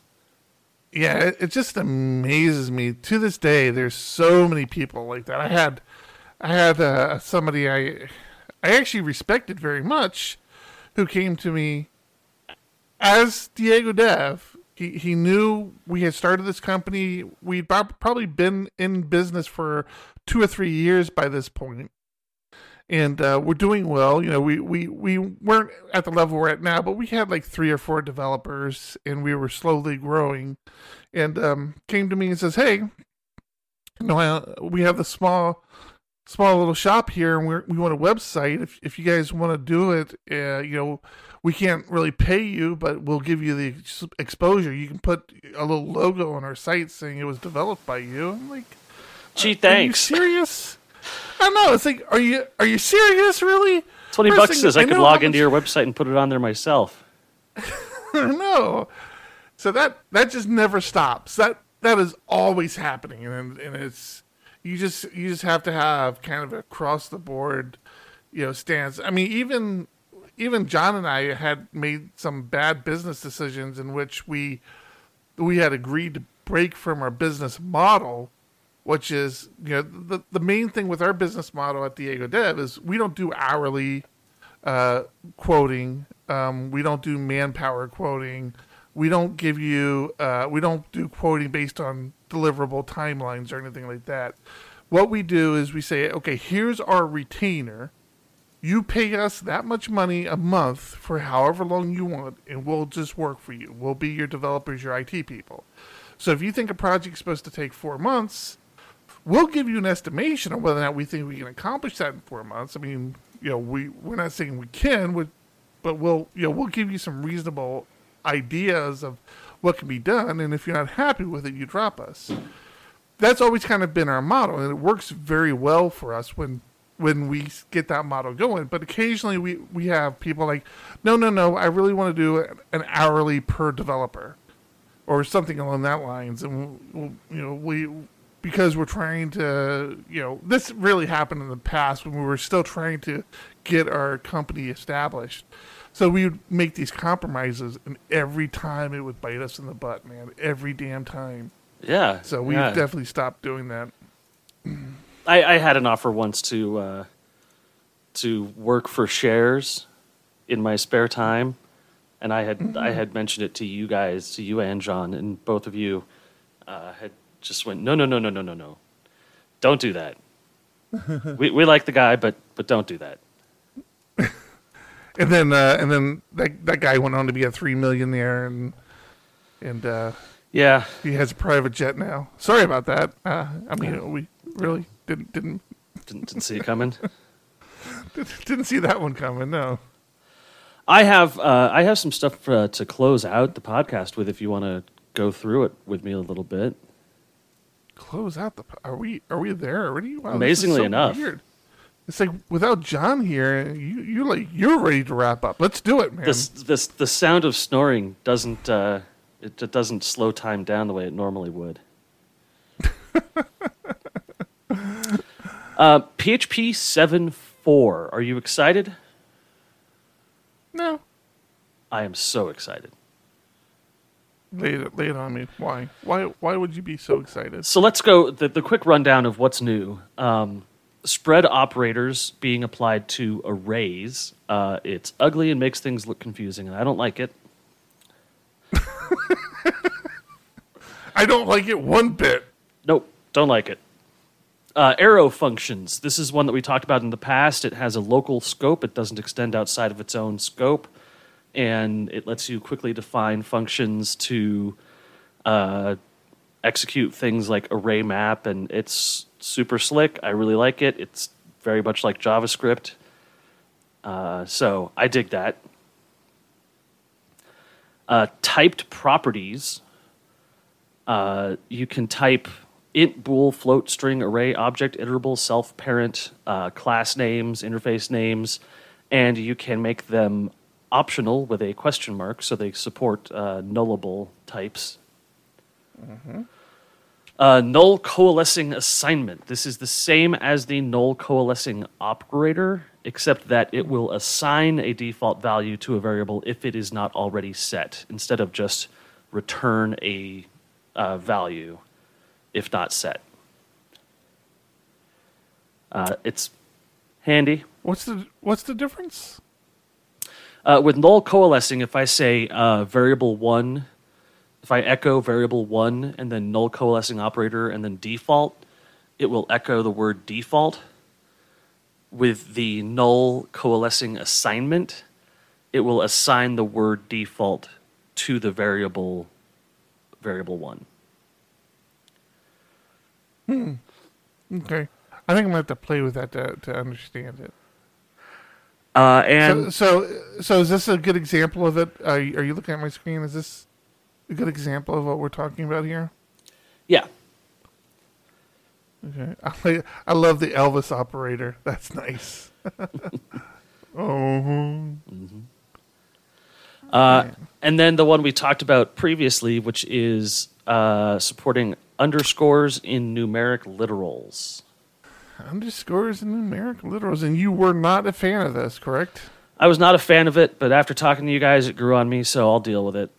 Yeah, it, it just amazes me to this day. There's so many people like that. I had, I had uh, somebody I, I actually respected very much, who came to me as Diego Dev. He he knew we had started this company. We'd prob- probably been in business for two or three years by this point, and uh, we're doing well. You know, we, we we weren't at the level we're at now, but we had like three or four developers, and we were slowly growing. And um, came to me and says, "Hey, you know, I, we have the small." Small little shop here, and we're, we want a website. If if you guys want to do it, uh, you know, we can't really pay you, but we'll give you the ex- exposure. You can put a little logo on our site saying it was developed by you. I'm like, Gee, thanks. are you serious? I don't know. It's like, are you are you serious? Really? Twenty First bucks thing- says I, I could log how into your website and put it on there myself. no. So that that just never stops. That that is always happening, and and it's you just you just have to have kind of a across the board, you know, stance. I mean, even even John and I had made some bad business decisions in which we we had agreed to break from our business model, which is you know the the main thing with our business model at Diego Dev is we don't do hourly uh, quoting. Um, we don't do manpower quoting. We don't give you. Uh, we don't do quoting based on deliverable timelines or anything like that. What we do is we say, okay, here's our retainer. You pay us that much money a month for however long you want, and we'll just work for you. We'll be your developers, your IT people. So if you think a project's supposed to take four months, we'll give you an estimation of whether or not we think we can accomplish that in four months. I mean, you know, we we're not saying we can, but we'll you know we'll give you some reasonable ideas of what can be done, and if you're not happy with it, you drop us. That's always kind of been our model, and it works very well for us when when we get that model going. But occasionally we we have people like, no, no, no, I really want to do an hourly per developer or something along that lines and we'll, you know we because we're trying to you know this really happened in the past when we were still trying to get our company established so we would make these compromises and every time it would bite us in the butt man every damn time Yeah. so we yeah. definitely stopped doing that I, I had an offer once to uh, to work for shares in my spare time, and I had I had mentioned it to you guys, to you and John, and both of you uh, had just went no no no no no no no, don't do that. we we like the guy, but but don't do that. and then uh, and then that that guy went on to be a three millionaire and and uh, Yeah, he has a private jet now. Sorry about that. Uh, i mean we really didn't didn't didn't, didn't see it coming. didn't see that one coming no I have uh, I have some stuff uh, to close out the podcast with. If you want to go through it with me a little bit. close out the. Are we? Are we there already? Wow, this is Amazingly so enough. weird. It's like without John here, you you like you're ready to wrap up. Let's do it, man. This this the sound of snoring doesn't uh, it, it doesn't slow time down the way it normally would. uh, PHP seven four. Are you excited? no, I am so excited. lay it lay it on me. Why? Why? Why would you be so excited? So let's go the, the quick rundown of what's new. Um, spread operators being applied to arrays. Uh, it's ugly and makes things look confusing, and I don't like it. I don't like it one bit. Nope, don't like it. Uh, arrow functions. This is one that we talked about in the past. It has a local scope. It doesn't extend outside of its own scope, and it lets you quickly define functions to uh, execute things like array map. And it's super slick. I really like it. It's very much like JavaScript. Uh, so I dig that. Uh, typed properties uh, you can type int, bool, float, string, array, object, iterable, self, parent, uh, class names, interface names, and you can make them optional with a question mark, so they support uh, nullable types. Uh, null coalescing assignment. This is the same as the null coalescing operator, except that it will assign a default value to a variable if it is not already set, instead of just return a uh, value if not set. Uh, it's handy. What's the What's the difference? Uh, with null coalescing, if I say uh, variable one, if I echo variable one and then null coalescing operator and then default, it will echo the word default. With the null coalescing assignment, it will assign the word default to the variable variable one. Okay, I think I'm gonna have to play with that to to understand it. Uh, and so, so, so is this a good example of it? Are you, are you looking at my screen? Is this a good example of what we're talking about here? yeah, Okay, I, I love the Elvis operator. That's nice. Oh, Uh, and then the one we talked about previously, which is uh, supporting underscores in numeric literals. underscores in numeric literals, and you were not a fan of this, correct? I was not a fan of it, but after talking to you guys, it grew on me, so I'll deal with it.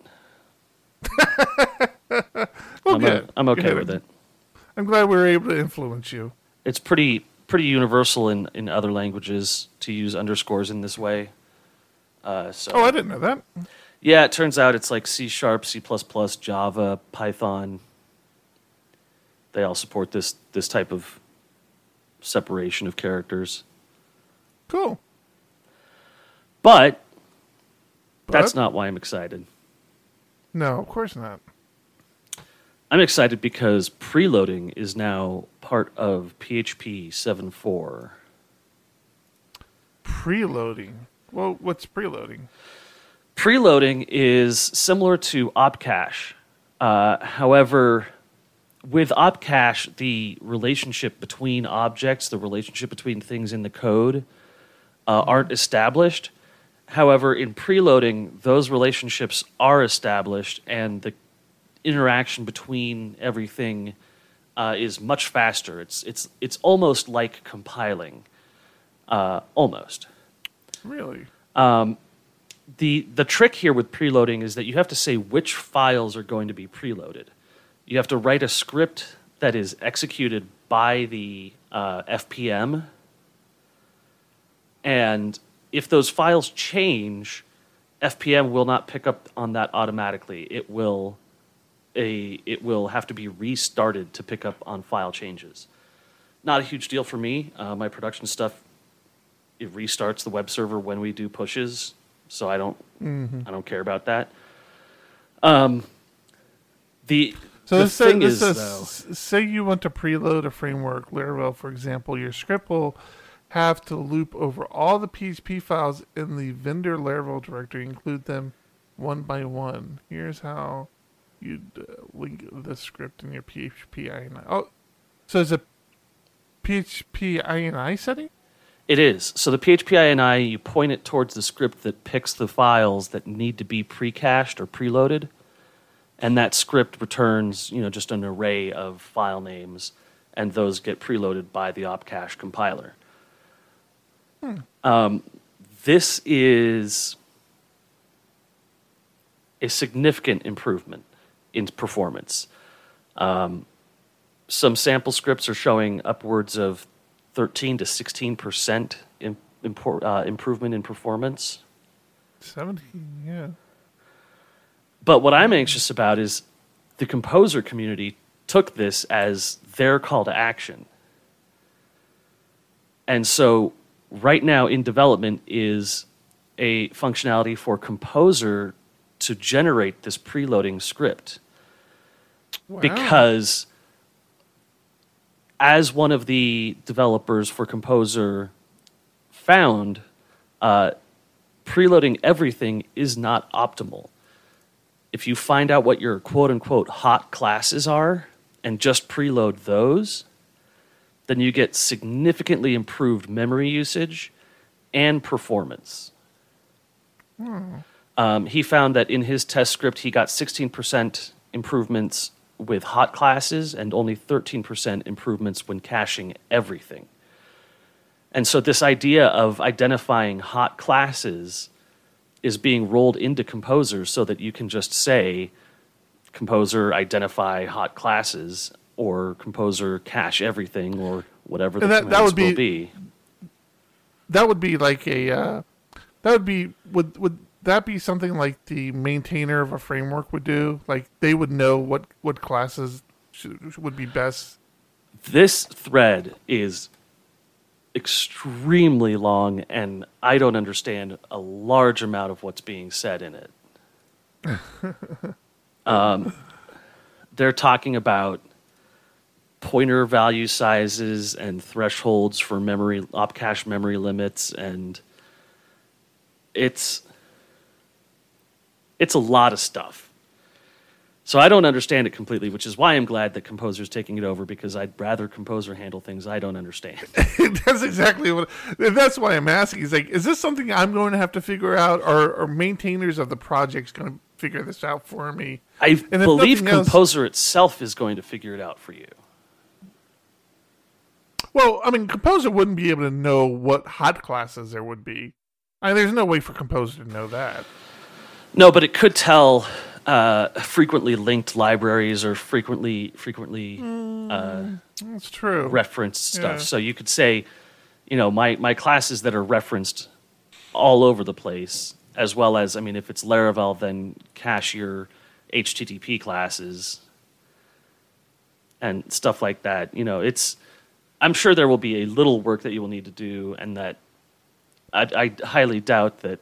Well, I'm, good. I'm okay with it. I'm glad we were able to influence you. It's pretty pretty universal in, in other languages to use underscores in this way. Uh, so Oh, I didn't know that. yeah, it turns out it's like C sharp, C plus, Java, Python. They all support this this type of separation of characters. Cool. But that's not why I'm excited. No, of course not. I'm excited because preloading is now part of PHP 7.4. Preloading. Well, what's preloading? Preloading is similar to opcache. Uh, however, with opcache, the relationship between objects, the relationship between things in the code, uh, aren't established. However, in preloading, those relationships are established, and the interaction between everything uh, is much faster. It's it's it's almost like compiling, uh, almost Really? the the trick here with preloading is that you have to say which files are going to be preloaded. You have to write a script that is executed by the uh, FPM, and if those files change, FPM will not pick up on that automatically. It will a it will have to be restarted to pick up on file changes. Not a huge deal for me. Uh, my production stuff it restarts the web server when we do pushes, so I don't I don't care about that. Um, the So the this, thing this is though, say you want to preload a framework, Laravel, for example, your script will have to loop over all the PHP files in the vendor Laravel directory, include them one by one. Here's how you uh, link the script in your PHP INI. Oh, so is a PHP INI setting? it is so the PHP INI you point it towards the script that picks the files that need to be pre-cached or preloaded, and that script returns you know just an array of file names, and those get preloaded by the opcache compiler. Um, this is a significant improvement in performance. Um, some sample scripts are showing upwards of 13 to 16 percent uh, improvement in performance. 17, yeah. But what I'm anxious about is the composer community took this as their call to action. And so, right now in development is a functionality for composer to generate this preloading script. Wow. because as one of the developers for composer found uh, preloading everything is not optimal if you find out what your quote unquote hot classes are and just preload those then you get significantly improved memory usage and performance um, he found that in his test script, he got 16% improvements with hot classes and only 13% improvements when caching everything. And so, this idea of identifying hot classes is being rolled into Composer so that you can just say, Composer identify hot classes, or Composer cache everything, or whatever the And that- that would be- will be. that would be like a uh, that would be would would that be something like the maintainer of a framework would do like they would know what what classes should, would be best this thread is extremely long and i don't understand a large amount of what's being said in it. Um, they're talking about pointer value sizes and thresholds for memory opcache memory limits and it's it's a lot of stuff So I don't understand it completely, which is why I'm glad that Composer's taking it over because I'd rather Composer handle things I don't understand. that's exactly what. That's why I'm asking. Is like, is this something I'm going to have to figure out, or are maintainers of the projects going to figure this out for me? I believe nothing else- Composer itself is going to figure it out for you. Well, I mean, Composer wouldn't be able to know what hot classes there would be. I mean, there's no way for Composer to know that. No, but it could tell uh, frequently linked libraries or frequently frequently uh, That's true. referenced stuff. Yeah. So you could say, you know, my my classes that are referenced all over the place, as well as I mean, if it's Laravel, then cache your HTTP classes and stuff like that. You know, it's I'm sure there will be a little work that you will need to do, and that I, I highly doubt that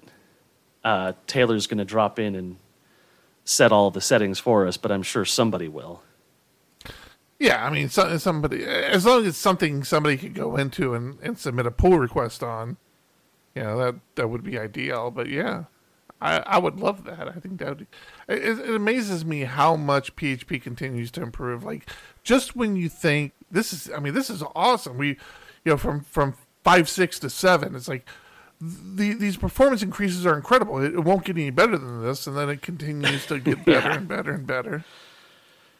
uh, Taylor's going to drop in and set all the settings for us, but I'm sure somebody will. Yeah, I mean, so, somebody as long as something somebody could go into and, and submit a pull request on, you know, that that would be ideal. But yeah, I I would love that. I think that would, it, it amazes me how much PHP continues to improve. Like just when you think this is, I mean, this is awesome. We, you know, from from five six to seven, it's like. The, these performance increases are incredible. It, it won't get any better than this, and then it continues to get better and better and better.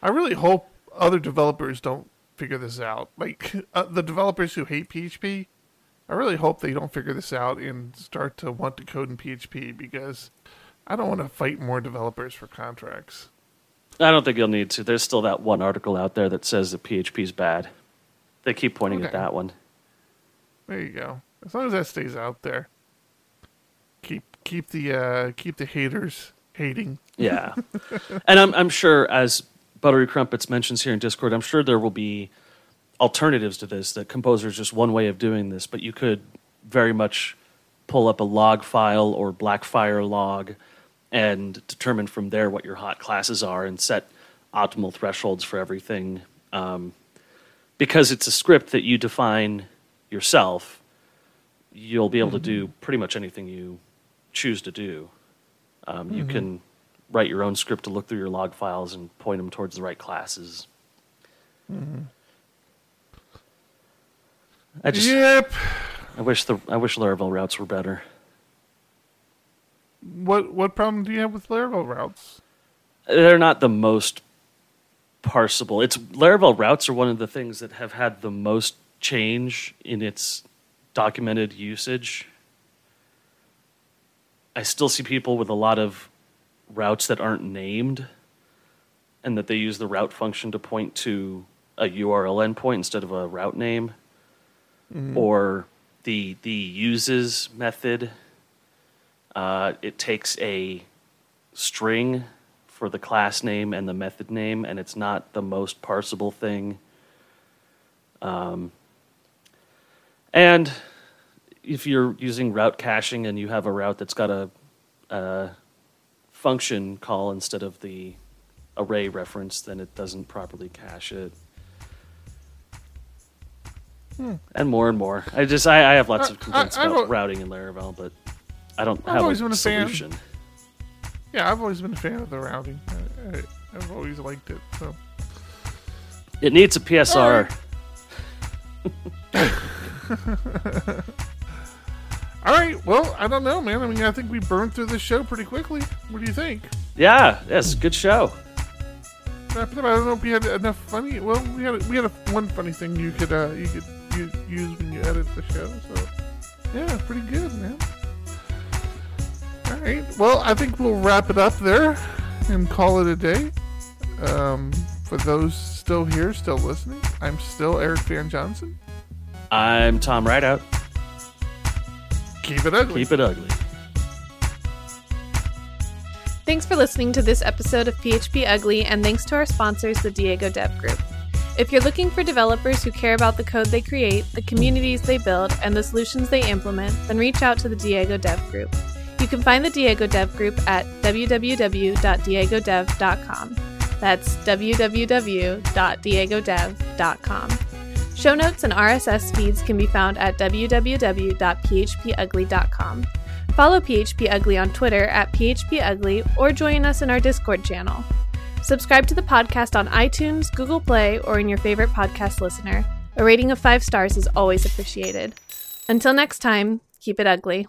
I really hope other developers don't figure this out. Like uh, the developers who hate PHP, I really hope they don't figure this out and start to want to code in PHP because I don't want to fight more developers for contracts. I don't think you'll need to. There's still that one article out there that says that PHP is bad. They keep pointing at that one. There you go. As long as that stays out there, keep keep the uh, keep the haters hating. Yeah, and I'm I'm sure as Buttery Crumpets mentions here in Discord, I'm sure there will be alternatives to this. That Composer is just one way of doing this, but you could very much pull up a log file or Blackfire log and determine from there what your hot classes are and set optimal thresholds for everything. Um, because it's a script that you define yourself, you'll be able to mm-hmm. do pretty much anything you choose to do. Um, You mm-hmm. can write your own script to look through your log files and point them towards the right classes. Mm-hmm. I just yep. I wish the I wish Laravel routes were better. What what problem do you have with Laravel routes? They're not the most parsable. It's Laravel routes are one of the things that have had the most change in its documented usage. I still see people with a lot of routes that aren't named and that they use the route function to point to a URL endpoint instead of a route name. Or the the uses method. Uh, it takes a string for the class name and the method name, and it's not the most parsable thing. Um, and if you're using route caching and you have a route that's got a, a function call instead of the array reference, then it doesn't properly cache it. Hmm. And more and more. I just I, I have lots uh, I- of complaints I- about routing in Laravel, but I don't I've have always a been a fan. solution. Yeah, I've always been a fan of the routing. I, I've always liked it. So It needs a PSR. All right. Well, I don't know, man. I mean, I think we burned through this show pretty quickly. What do you think? Yeah, yes, good show. Wrap it up. I don't know if we had enough funny. Well, we had we had a, one funny thing you could uh, you could u- use when you edit the show. So yeah, pretty good, man. All right. Well, I think we'll wrap it up there and call it a day. Um, for those still here, still listening, I'm still Eric Van Johnson. I'm Tom Rideout. Keep it ugly. Keep it ugly. Thanks for listening to this episode of PHP Ugly, and thanks to our sponsors, the Diego Dev Group. If you're looking for developers who care about the code they create, the communities they build, and the solutions they implement, then reach out to the Diego Dev Group. You can find the Diego Dev Group at www.diegodev.com. That's www.diegodev.com. Show notes and RSS feeds can be found at www.phpugly.com. Follow PHP Ugly on Twitter at PHP Ugly or join us in our Discord channel. Subscribe to the podcast on iTunes, Google Play, or in your favorite podcast listener. A rating of five stars is always appreciated. Until next time, keep it ugly.